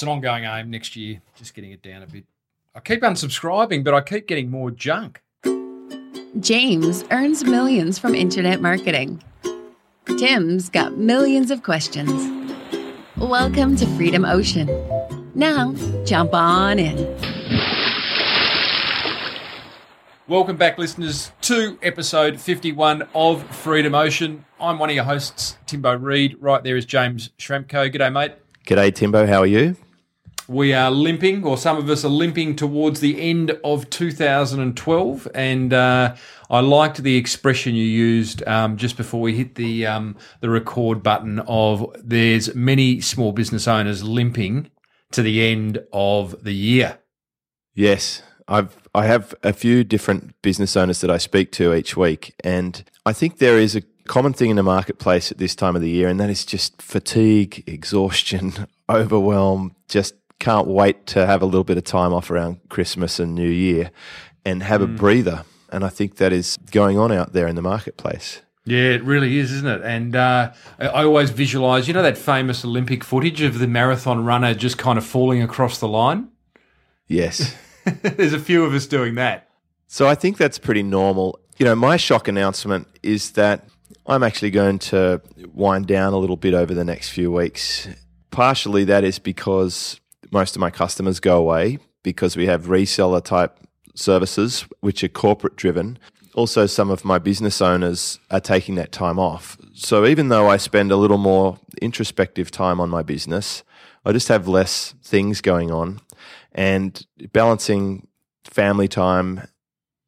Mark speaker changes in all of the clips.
Speaker 1: It's an ongoing aim next year, just getting it down a bit. I keep unsubscribing, but I keep getting more junk.
Speaker 2: James earns millions from internet marketing. Tim's got millions of questions. Welcome to Freedom Ocean. Now, jump on in.
Speaker 1: Welcome back, listeners, to episode 51 of Freedom Ocean. I'm one of your hosts, Timbo Reid. Right there is James Schramko. G'day, mate.
Speaker 3: G'day, Timbo. How are you?
Speaker 1: We are limping, or some of us are limping towards the end of 2012. And uh, I liked the expression you used um, just before we hit the um, the record button of there's many small business owners limping to the end of the year.
Speaker 3: Yes, I've I have a few different business owners that I speak to each week, and I think there is a common thing in the marketplace at this time of the year, and that is just fatigue, exhaustion, overwhelm, just can't wait to have a little bit of time off around Christmas and New Year and have mm. a breather. And I think that is going on out there in the marketplace.
Speaker 1: Yeah, it really is, isn't it? And uh, I always visualize, you know, that famous Olympic footage of the marathon runner just kind of falling across the line?
Speaker 3: Yes.
Speaker 1: There's a few of us doing that.
Speaker 3: So I think that's pretty normal. You know, my shock announcement is that I'm actually going to wind down a little bit over the next few weeks. Partially that is because most of my customers go away because we have reseller type services which are corporate driven. Also, some of my business owners are taking that time off. So, even though I spend a little more introspective time on my business, I just have less things going on and balancing family time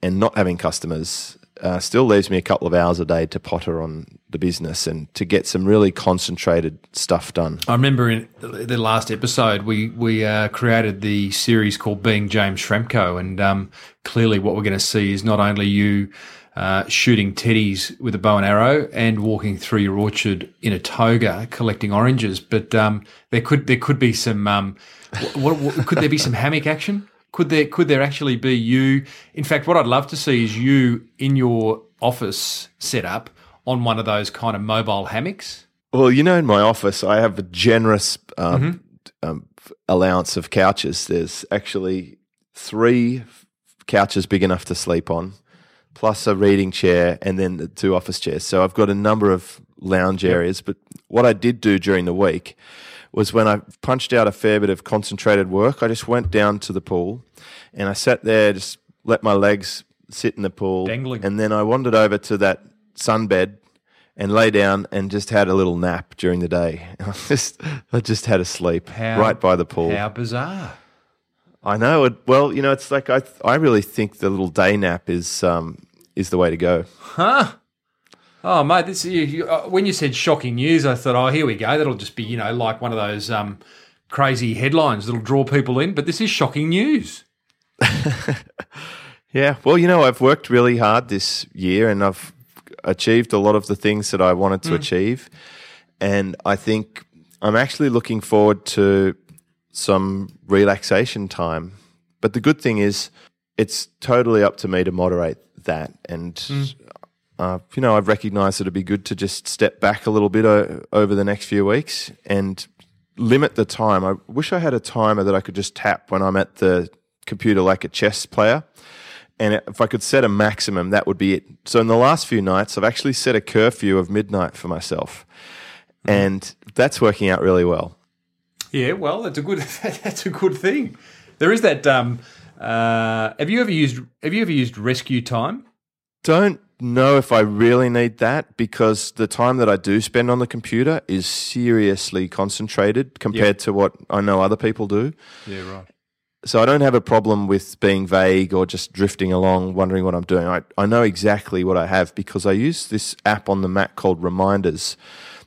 Speaker 3: and not having customers uh, still leaves me a couple of hours a day to potter on the business and to get some really concentrated stuff done.
Speaker 1: I remember in the last episode we we uh, created the series called Being James Schramko, and um, clearly what we're going to see is not only you. Uh, shooting teddies with a bow and arrow and walking through your orchard in a toga collecting oranges, but um, there could there could be some um, what, what, could there be some hammock action? Could there could there actually be you? In fact, what I'd love to see is you in your office setup on one of those kind of mobile hammocks.
Speaker 3: Well, you know, in my office, I have a generous um, mm-hmm. um, allowance of couches. There's actually three couches big enough to sleep on, plus a reading chair, and then the two office chairs. So I've got a number of lounge yep. areas. But what I did do during the week was when I punched out a fair bit of concentrated work. I just went down to the pool and I sat there, just let my legs sit in the pool.
Speaker 1: Dangling.
Speaker 3: And then I wandered over to that sunbed and lay down and just had a little nap during the day. I just, I just had a sleep how, right by the pool.
Speaker 1: How bizarre.
Speaker 3: I know. It, well, you know, it's like I, I really think the little day nap is, um, is the way to go.
Speaker 1: Huh? Oh, mate, this you, you, uh, when you said shocking news, I thought, oh, here we go. That'll just be, you know, like one of those um, crazy headlines that'll draw people in. But this is shocking news.
Speaker 3: yeah, well, you know, I've worked really hard this year, and I've achieved a lot of the things that I wanted to mm. achieve, and I think I'm actually looking forward to some relaxation time. But the good thing is, it's totally up to me to moderate that, and mm uh, you know, I've recognised that it'd be good to just step back a little bit o- over the next few weeks and limit the time. I wish I had a timer that I could just tap when I'm at the computer like a chess player. And if I could set a maximum, that would be it. So in the last few nights, I've actually set a curfew of midnight for myself. Mm. And that's working out really well.
Speaker 1: Yeah, well, that's a good that's a good thing. There is that. Um, uh, have you ever used Have you ever used RescueTime?
Speaker 3: Don't know if I really need that because the time that I do spend on the computer is seriously concentrated compared yep. to what I know other people do.
Speaker 1: Yeah, right.
Speaker 3: So I don't have a problem with being vague or just drifting along, wondering what I'm doing. I, I know exactly what I have because I use this app on the Mac called Reminders.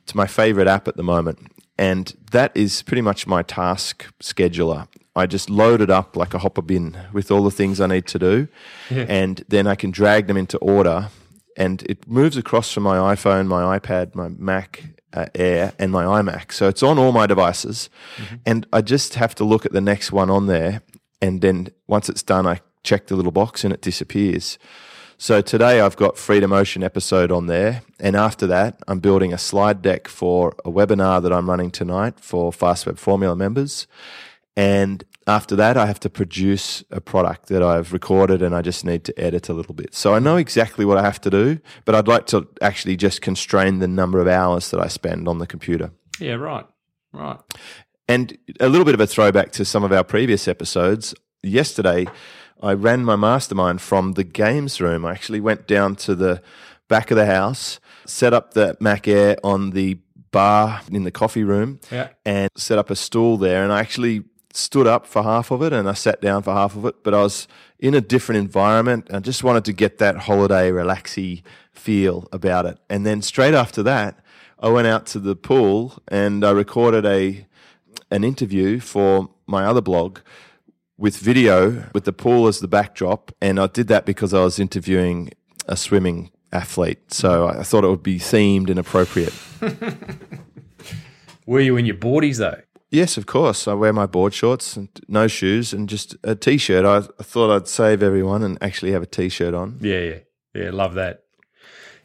Speaker 3: It's my favorite app at the moment. And that is pretty much my task scheduler. I just load it up like a hopper bin with all the things I need to do, yeah. and then I can drag them into order. And it moves across from my iPhone, my iPad, my Mac uh, Air, and my iMac. So it's on all my devices, mm-hmm. and I just have to look at the next one on there, and then once it's done, I check the little box and it disappears. So today I've got Freedom Ocean episode on there, and after that, I'm building a slide deck for a webinar that I'm running tonight for Fast Web Formula members And after that, I have to produce a product that I've recorded and I just need to edit a little bit. So I know exactly what I have to do, but I'd like to actually just constrain the number of hours that I spend on the computer.
Speaker 1: Yeah, right. Right.
Speaker 3: And a little bit of a throwback to some of our previous episodes. Yesterday, I ran my mastermind from the games room. I actually went down to the back of the house, set up the Mac Air on the bar in the coffee room,
Speaker 1: Yeah.
Speaker 3: and set up a stool there. And I actually stood up for half of it and I sat down for half of it, but I was in a different environment. I just wanted to get that holiday relaxy feel about it. And then straight after that, I went out to the pool and I recorded a an interview for my other blog with video with the pool as the backdrop and I did that because I was interviewing a swimming athlete. So I thought it would be themed and appropriate.
Speaker 1: Were you in your boardies though?
Speaker 3: Yes, of course. I wear my board shorts and no shoes and just a t-shirt. I, I thought I'd save everyone and actually have a t-shirt on.
Speaker 1: Yeah, yeah, yeah. Love that.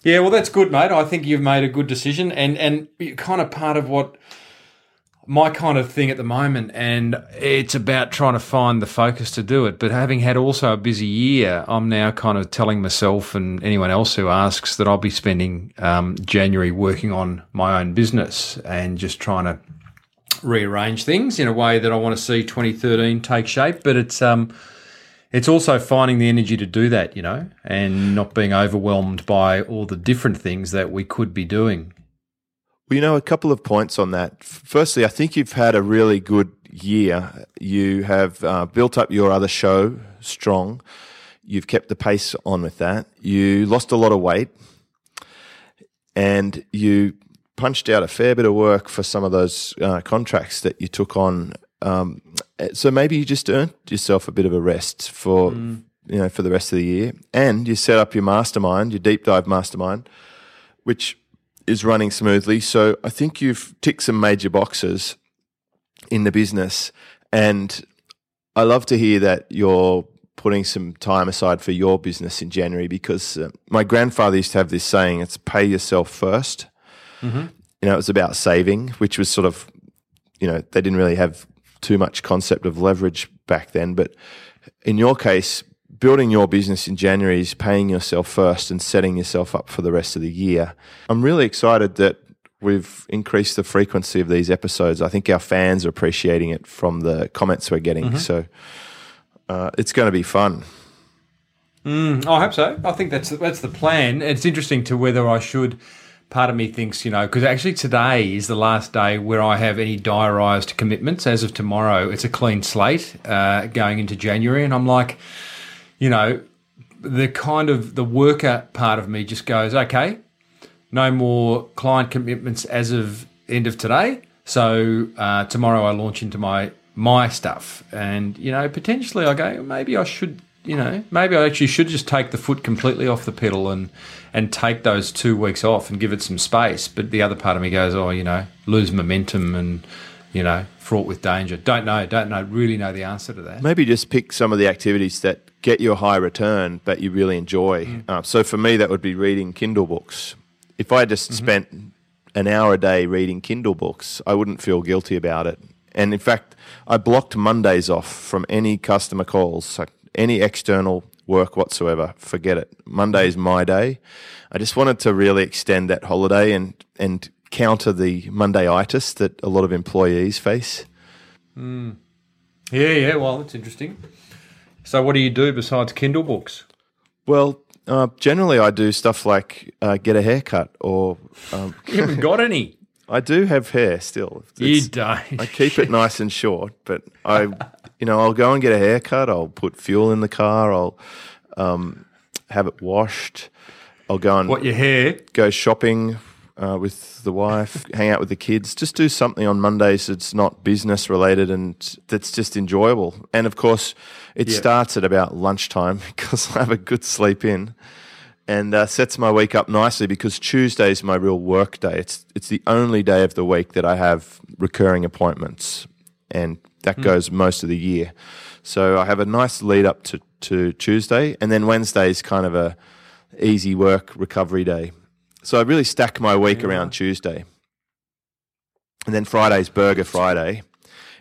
Speaker 1: Yeah, well, that's good, mate. I think you've made a good decision, and and kind of part of what my kind of thing at the moment, and it's about trying to find the focus to do it. But having had also a busy year, I'm now kind of telling myself and anyone else who asks that I'll be spending um, January working on my own business and just trying to rearrange things in a way that I want to see 2013 take shape. But it's um, it's also finding the energy to do that, you know, and not being overwhelmed by all the different things that we could be doing.
Speaker 3: Well, you know, a couple of points on that. Firstly, I think you've had a really good year. You have uh, built up your other show strong. You've kept the pace on with that. You lost a lot of weight, and you punched out a fair bit of work for some of those uh, contracts that you took on. Um, so maybe you just earned yourself a bit of a rest for you know for the rest of the year, and you set up your mastermind, your deep dive mastermind, which is running smoothly. So I think you've ticked some major boxes in the business. And I love to hear that you're putting some time aside for your business in January because uh, my grandfather used to have this saying it's pay yourself 1st You know, it was about saving, which was sort of, you know, they didn't really have too much concept of leverage back then. But in your case, building your business in January is paying yourself first and setting yourself up for the rest of the year. I'm really excited that we've increased the frequency of these episodes. I think our fans are appreciating it from the comments we're getting. So uh, it's going to be fun.
Speaker 1: Mm, I hope so. I think that's that's the plan. It's interesting to whether I should. Part of me thinks, you know, because actually today is the last day where I have any diarised commitments. As of tomorrow, it's a clean slate uh, going into January, and I'm like, you know, the kind of the worker part of me just goes, okay, no more client commitments as of end of today. So uh, tomorrow I launch into my my stuff, and you know, potentially I go, maybe I should, you know, maybe I actually should just take the foot completely off the pedal and and take those two weeks off and give it some space. But the other part of me goes, oh, you know, lose momentum and you know, fraught with danger. Don't know, don't know, really know the answer to that.
Speaker 3: Maybe just pick some of the activities that get you a high return, but you really enjoy. Uh, so for me, that would be reading Kindle books. If I just spent an hour a day reading Kindle books, I wouldn't feel guilty about it. And in fact, I blocked Mondays off from any customer calls, so any external work whatsoever. Forget it. Monday is my day. I just wanted to really extend that holiday and and counter the Mondayitis that a lot of employees face.
Speaker 1: Yeah, yeah. Well, it's interesting. So, what do you do besides Kindle books?
Speaker 3: Well, uh, generally, I do stuff like uh, get a haircut, or um,
Speaker 1: You haven't got any.
Speaker 3: I do have hair still.
Speaker 1: You don't.
Speaker 3: I keep it nice and short, but I, you know, I'll go and get a haircut. I'll put fuel in the car. I'll um, have it washed. I'll go and
Speaker 1: What your hair?
Speaker 3: go shopping uh, with the wife, hang out with the kids, just do something on Mondays that's not business related and that's just enjoyable. And of course, it
Speaker 1: Yeah.
Speaker 3: starts at about lunchtime because I have a good sleep in and uh, sets my week up nicely because Tuesday is my real work day. It's, it's the only day of the week that I have recurring appointments and that goes most of the year. So I have a nice lead up to, to Tuesday and then Wednesday is kind of a easy work recovery day. So I really stack my week around Tuesday. And then Friday's Burger Friday.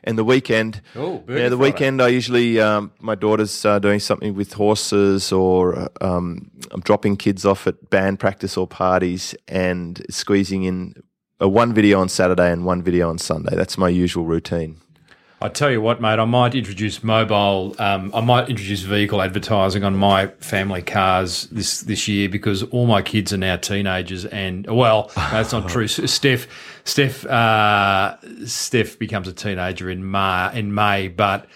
Speaker 3: And the weekend,
Speaker 1: Oh,
Speaker 3: yeah, the
Speaker 1: Friday.
Speaker 3: weekend I usually um, my daughter's uh, doing something with horses, or um, I'm dropping kids off at band practice or parties, and squeezing in a one video on Saturday and one video on Sunday. That's my usual routine.
Speaker 1: I tell you what, mate, I might introduce mobile. Um, I might introduce vehicle advertising on my family cars this this year because all my kids are now teenagers, and well, that's not true. Steph, Steph, uh, Steph becomes a teenager in May. In May, but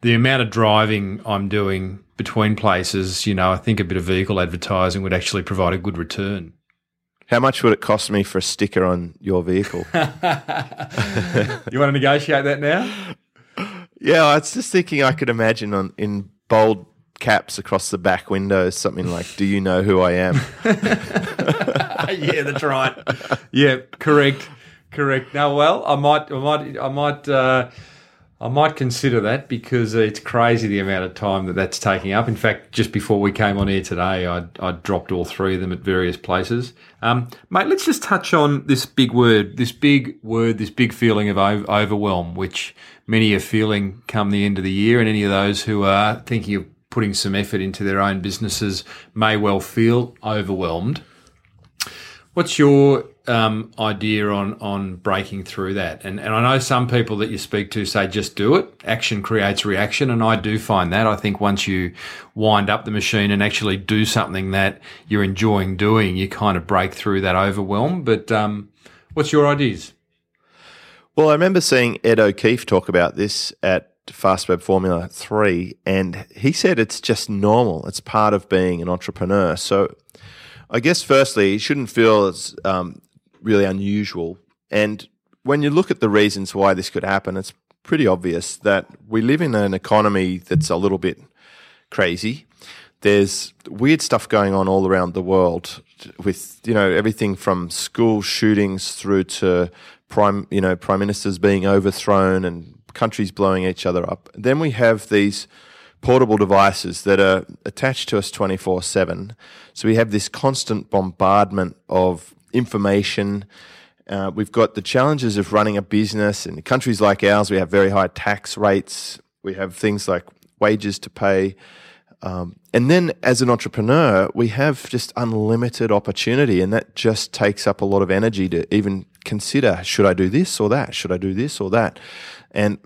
Speaker 1: the amount of driving I'm doing between places, you know, I think a bit of vehicle advertising would actually provide a good return.
Speaker 3: How much would it cost me for a sticker on your vehicle?
Speaker 1: You want to negotiate that now?
Speaker 3: Yeah, I was just thinking I could imagine on in bold caps across the back window, something like "Do you know who I am?"
Speaker 1: yeah, that's right. Yeah, correct, correct. Now, well, I might, I might, I might, uh, I might consider that because it's crazy the amount of time that that's taking up. In fact, just before we came on here today, I I dropped all three of them at various places. Um, mate, let's just touch on this big word, this big word, this big feeling of overwhelm, which many are feeling come the end of the year, and any of those who are thinking of putting some effort into their own businesses may well feel overwhelmed. What's your um, idea on on breaking through that? And and I know some people that you speak to say just do it. Action creates reaction, and I do find that. I think once you wind up the machine and actually do something that you're enjoying doing, you kind of break through that overwhelm. But um, what's your ideas?
Speaker 3: Well, I remember seeing Ed O'Keefe talk about this at Fast Web Formula 3, and he said it's just normal. It's part of being an entrepreneur. So I guess, firstly, it shouldn't feel it's um, really unusual. And when you look at the reasons why this could happen, it's pretty obvious that we live in an economy that's a little bit crazy. There's weird stuff going on all around the world with, you know, everything from school shootings through to prime, you know, prime ministers being overthrown and countries blowing each other up. Then we have these portable devices that are attached to us 24 7. So we have this constant bombardment of information. Uh, we've got the challenges of running a business. In countries like ours, we have very high tax rates. We have things like wages to pay. Um, and then as an entrepreneur, we have just unlimited opportunity, and that just takes up a lot of energy to even consider should I do this or that? Should I do this or that? And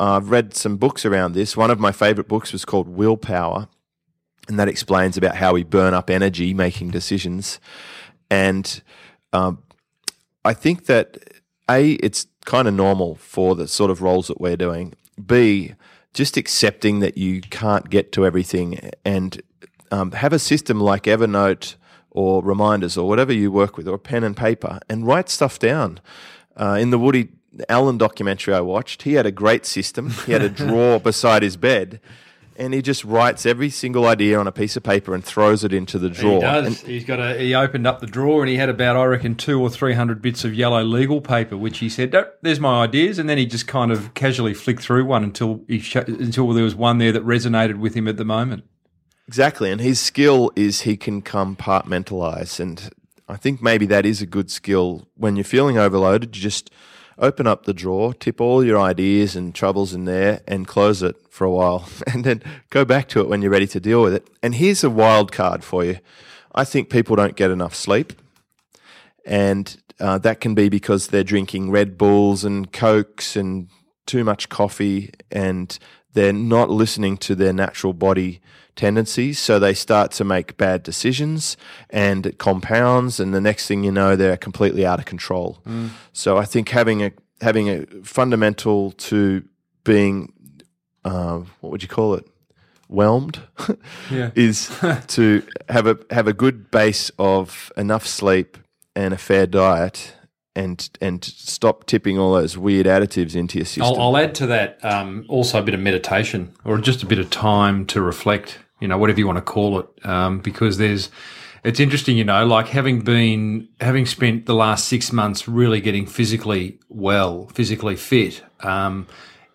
Speaker 3: I've read some books around this. One of my favorite books was called Willpower, and that explains about how we burn up energy making decisions. And um, I think that A, it's kind of normal for the sort of roles that we're doing. B, just accepting that you can't get to everything and um, have a system like Evernote or reminders or whatever you work with or pen and paper and write stuff down. Uh, in the Woody Allen documentary I watched, he had a great system. He had a drawer beside his bed and he just writes every single idea on a piece of paper and throws it into the drawer.
Speaker 1: He does.
Speaker 3: And-
Speaker 1: He's got a. He opened up the drawer and he had about, I reckon, two or three hundred bits of yellow legal paper, which he said, "Nope, "There's my ideas." And then he just kind of casually flicked through one until he sh- until there was one there that resonated with him at the moment.
Speaker 3: Exactly, and his skill is he can compartmentalize, and I think maybe that is a good skill. When you're feeling overloaded, you just open up the drawer, tip all your ideas and troubles in there, and close it for a while, and then go back to it when you're ready to deal with it. And here's a wild card for you: I think people don't get enough sleep, and uh, that can be because they're drinking Red Bulls and Cokes and too much coffee, and they're not listening to their natural body tendencies. So they start to make bad decisions, and it compounds. And the next thing you know, they're completely out of control. So I think having a having a fundamental to being uh, what would you call it? Whelmed
Speaker 1: Yeah.
Speaker 3: is to have a have a good base of enough sleep and a fair diet, and and stop tipping all those weird additives into your system.
Speaker 1: I'll, I'll add to that um, also a bit of meditation or just a bit of time to reflect, you know, whatever you want to call it, um, because there's, it's interesting, you know, like having been, having spent the last six months really getting physically well, physically fit. Um,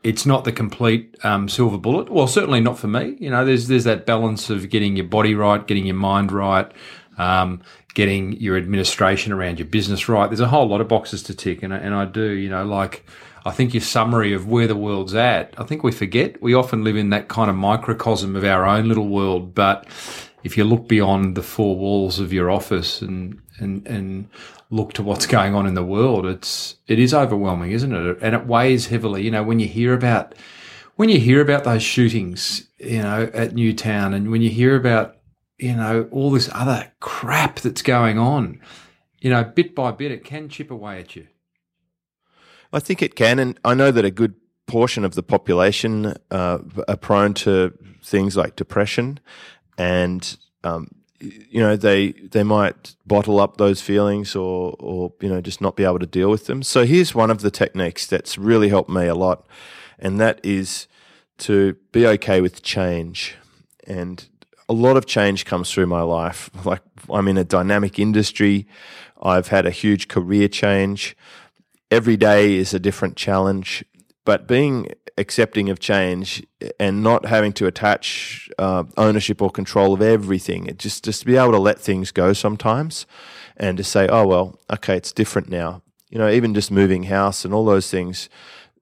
Speaker 1: it's not the complete um, silver bullet. Well, certainly not for me. You know, there's there's that balance of getting your body right, getting your mind right, um, getting your administration around your business right. There's a whole lot of boxes to tick, and I- and I do. You know, like I think your summary of where the world's at, I think we forget. We often live in that kind of microcosm of our own little world, but if you look beyond the four walls of your office and and and look to what's going on in the world, it's it is overwhelming, isn't it? And it weighs heavily. You know, when you hear about when you hear about those shootings, you know, at Newtown, and when you hear about you know all this other crap that's going on, you know, bit by bit, it can chip away at you.
Speaker 3: I think it can, and I know that a good portion of the population uh, are prone to things like depression, and um, you know they they might bottle up those feelings or or you know just not be able to deal with them. So here's one of the techniques that's really helped me a lot, and that is to be okay with change. And a lot of change comes through my life. Like I'm in a dynamic industry. I've had a huge career change every day is a different challenge, but being accepting of change and not having to attach uh, ownership or control of everything, it just just to be able to let things go sometimes, and to say, oh well, okay, it's different now. You know, even just moving house and all those things,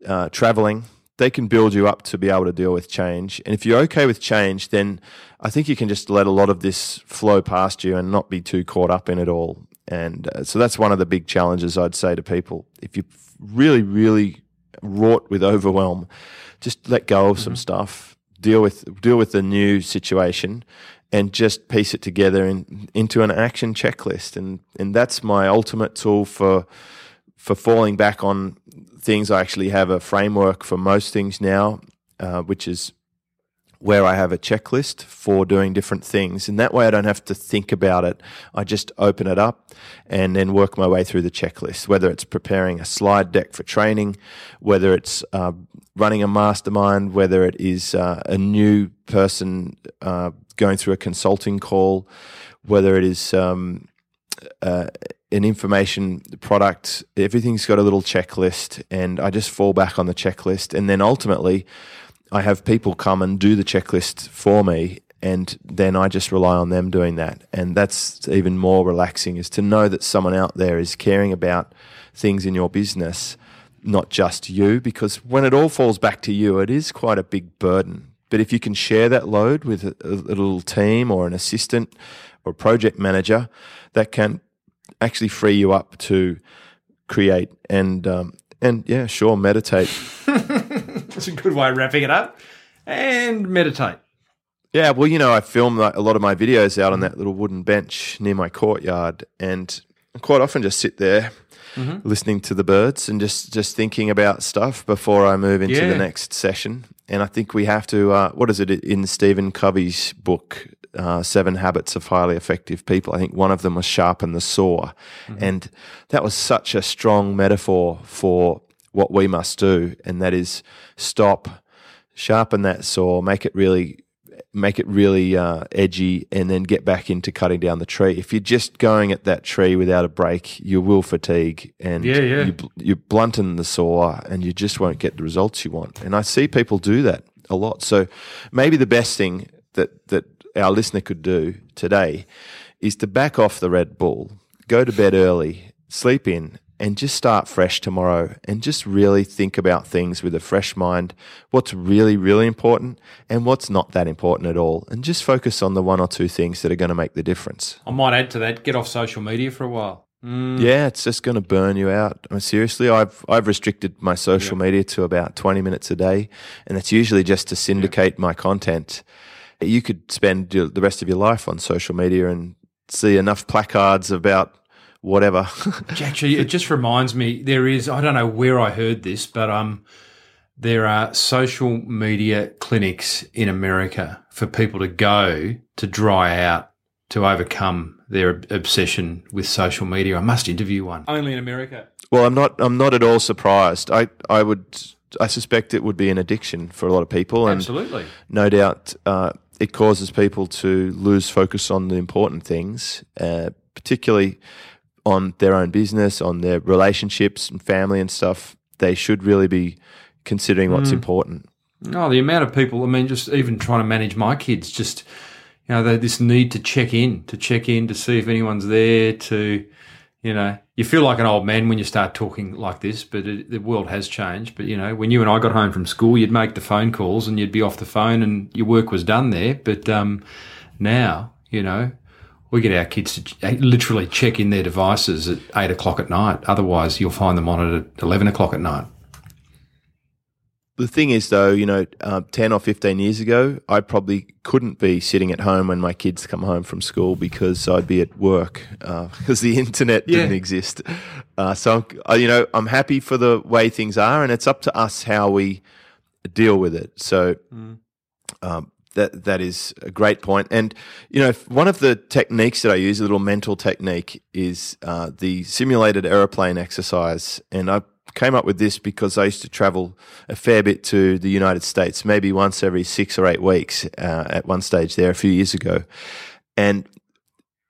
Speaker 3: uh, traveling, they can build you up to be able to deal with change. And if you're okay with change, then I think you can just let a lot of this flow past you and not be too caught up in it all. And uh, so that's one of the big challenges I'd say to people. If you're really, really wrought with overwhelm, just let go of mm-hmm. some stuff, deal with deal with the new situation, and just piece it together in, into an action checklist. And and that's my ultimate tool for for falling back on things. I actually have a framework for most things now, uh, which is where I have a checklist for doing different things. And that way I don't have to think about it. I just open it up and then work my way through the checklist, whether it's preparing a slide deck for training, whether it's uh, running a mastermind, whether it is uh, a new person uh, going through a consulting call, whether it is um, uh, an information product, everything's got a little checklist, and I just fall back on the checklist. And then ultimately, I have people come and do the checklist for me, and then I just rely on them doing that. And that's even more relaxing is to know that someone out there is caring about things in your business, not just you, because when it all falls back to you, it is quite a big burden. But if you can share that load with a, little team or an assistant or project manager, that can actually free you up to create and um, and yeah, sure, meditate.
Speaker 1: That's a good way of wrapping it up. And meditate.
Speaker 3: Yeah, well, you know, I film a lot of my videos out on that little wooden bench near my courtyard, and quite often just sit there mm-hmm. listening to the birds and just just thinking about stuff before I move into yeah. the next session. And I think we have to. Uh, what is it in Stephen Covey's book? Uh, seven habits of highly effective people. I think one of them was sharpen the saw, mm-hmm. and that was such a strong metaphor for what we must do, and that is stop, sharpen that saw, make it really make it really uh, edgy, and then get back into cutting down the tree. If you're just going at that tree without a break, you will fatigue and
Speaker 1: yeah, yeah.
Speaker 3: You, you blunten the saw, and you just won't get the results you want. And I see people do that a lot. So maybe the best thing that that our listener could do today is to back off the Red Bull, go to bed early, sleep in, and just start fresh tomorrow and just really think about things with a fresh mind, what's really, really important and what's not that important at all. And just focus on the one or two things that are going to make the difference.
Speaker 1: I might add to that get off social media for a while.
Speaker 3: Mm. Yeah, it's just going to burn you out. I mean, seriously, I've I've restricted my social yeah. media to about twenty minutes a day, and that's usually just to syndicate yeah. my content. You could spend the rest of your life on social media and see enough placards about whatever.
Speaker 1: Actually, it just reminds me there is I don't know where I heard this, but um, there are social media clinics in America for people to go to dry out to overcome their obsession with social media. I must interview one. Only in America.
Speaker 3: Well, I'm not. I'm not at all surprised. I I would. I suspect it would be an addiction for a lot of people,
Speaker 1: and absolutely,
Speaker 3: no doubt, uh, it causes people to lose focus on the important things, uh, particularly on their own business, on their relationships and family and stuff, they should really be considering what's mm. important.
Speaker 1: Oh, the amount of people, I mean, just even trying to manage my kids, just, you know, this need to check in, to check in to see if anyone's there, to, you know, you feel like an old man when you start talking like this, but it, the world has changed. But you know, when you and I got home from school, you'd make the phone calls and you'd be off the phone and your work was done there. But um, now, you know, we get our kids to literally check in their devices at eight o'clock at night. Otherwise, you'll find them on it at eleven o'clock at night
Speaker 3: the thing is, though, you know, uh, 10 or 15 years ago, I probably couldn't be sitting at home when my kids come home from school because I'd be at work uh, because the internet didn't exist. Uh, so, uh, you know, I'm happy for the way things are, and it's up to us how we deal with it. So, mm. um, that that is a great point. And you know, one of the techniques that I use, a little mental technique, is uh, the simulated aeroplane exercise. And I came up with this because I used to travel a fair bit to the United States, maybe once every six or eight weeks uh, at one stage there a few years ago. And,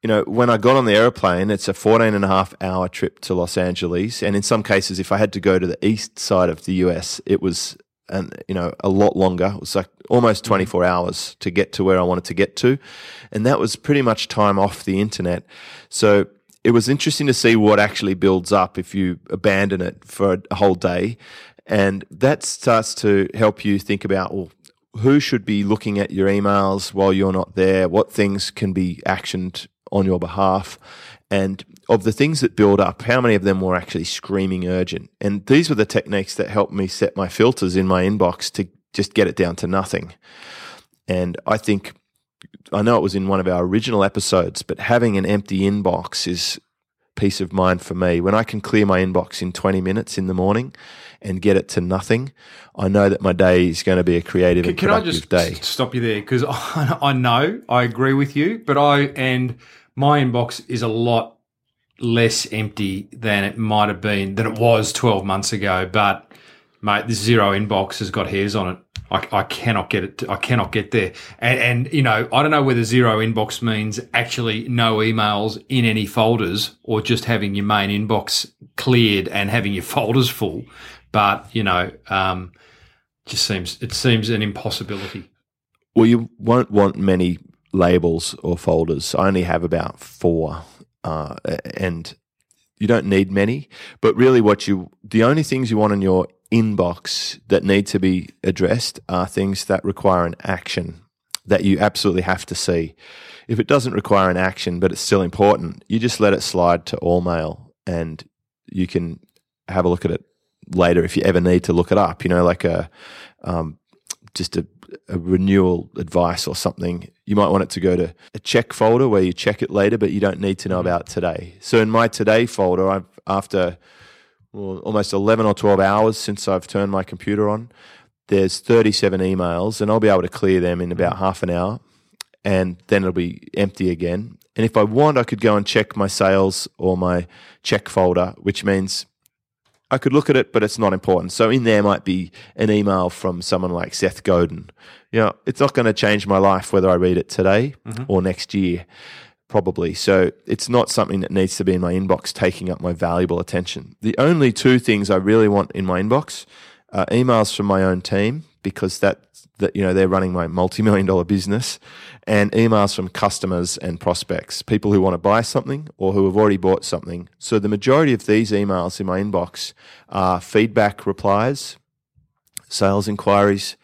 Speaker 3: you know, when I got on the airplane, it's a 14 and a half hour trip to Los Angeles. And in some cases, if I had to go to the east side of the US, it was, an, you know, a lot longer. It was like almost 24 hours to get to where I wanted to get to. And that was pretty much time off the internet. So, it was interesting to see what actually builds up if you abandon it for a whole day. And that starts to help you think about, well, who should be looking at your emails while you're not there? What things can be actioned on your behalf? And of the things that build up, how many of them were actually screaming urgent? And these were the techniques that helped me set my filters in my inbox to just get it down to nothing. And I think I know it was in one of our original episodes, but having an empty inbox is peace of mind for me. When I can clear my inbox in 20 minutes in the morning and get it to nothing, I know that my day is going to be a creative can, and productive
Speaker 1: day.
Speaker 3: Can I just
Speaker 1: day. stop you there? Because I, I know, I agree with you, but I, and my inbox is a lot less empty than it might have been, than it was 12 months ago. But mate, this zero inbox has got hairs on it. I, I cannot get it. To, I cannot get there. And, and, you know, I don't know whether zero inbox means actually no emails in any folders or just having your main inbox cleared and having your folders full. But, you know, um, just seems, it seems an impossibility.
Speaker 3: Well, you won't want many labels or folders. I only have about four. Uh, and you don't need many, but really what you, the only things you want in your inbox that need to be addressed are things that require an action that you absolutely have to see. If it doesn't require an action, but it's still important, you just let it slide to all mail and you can have a look at it later if you ever need to look it up, you know, like a, um, just a, a, renewal advice or something. You might want it to go to a check folder where you check it later, but you don't need to know mm-hmm. about today. So in my today folder, I've, after well, almost 11 or 12 hours since I've turned my computer on. There's 37 emails, and I'll be able to clear them in about half an hour, and then it'll be empty again. And if I want, I could go and check my sales or my check folder, which means I could look at it, but it's not important. So in there might be an email from someone like Seth Godin. You know, it's not going to change my life whether I read it today mm-hmm. or next year probably. So it's not something that needs to be in my inbox taking up my valuable attention. The only two things I really want in my inbox are emails from my own team because that that you know they're running my multi-million dollar business and emails from customers and prospects, people who want to buy something or who have already bought something. So the majority of these emails in my inbox are feedback replies, sales inquiries,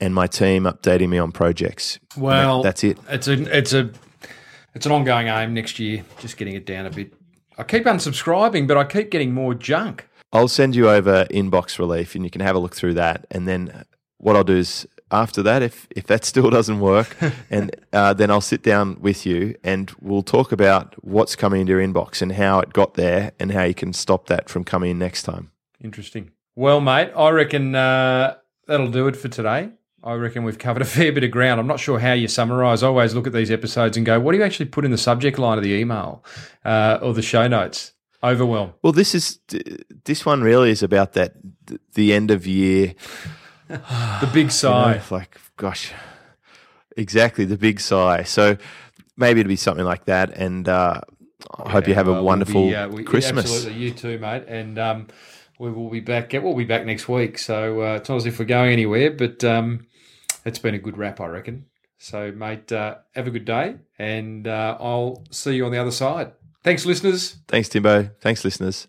Speaker 3: and my team updating me on projects.
Speaker 1: Well,
Speaker 3: that, that's it.
Speaker 1: It's a it's a it's an ongoing aim next year, just getting it down a bit. I keep unsubscribing, but I keep getting more junk.
Speaker 3: I'll send you over inbox relief and you can have a look through that. And then what I'll do is after that, if, if that still doesn't work, and uh, then I'll sit down with you and we'll talk about what's coming into your inbox and how it got there and how you can stop that from coming in next time.
Speaker 1: Interesting. Well, mate, I reckon uh, that'll do it for today. I reckon we've covered a fair bit of ground. I'm not sure how you summarise. I always look at these episodes and go, what do you actually put in the subject line of the email uh, or the show notes? Overwhelm.
Speaker 3: Well, this is this one really is about that the end of year,
Speaker 1: the big sigh.
Speaker 3: You know, like, gosh, exactly the big sigh. So maybe it'll be something like that. And uh, I hope you have a wonderful we'll be, uh, we, Christmas.
Speaker 1: Absolutely, you too, mate. And um, we will be back. We'll be back next week. So uh, it's not as if we're going anywhere, but um, it's been a good wrap, I reckon. So, mate, uh, have a good day, and uh, I'll see you on the other side. Thanks, listeners.
Speaker 3: Thanks, Timbo. Thanks, listeners.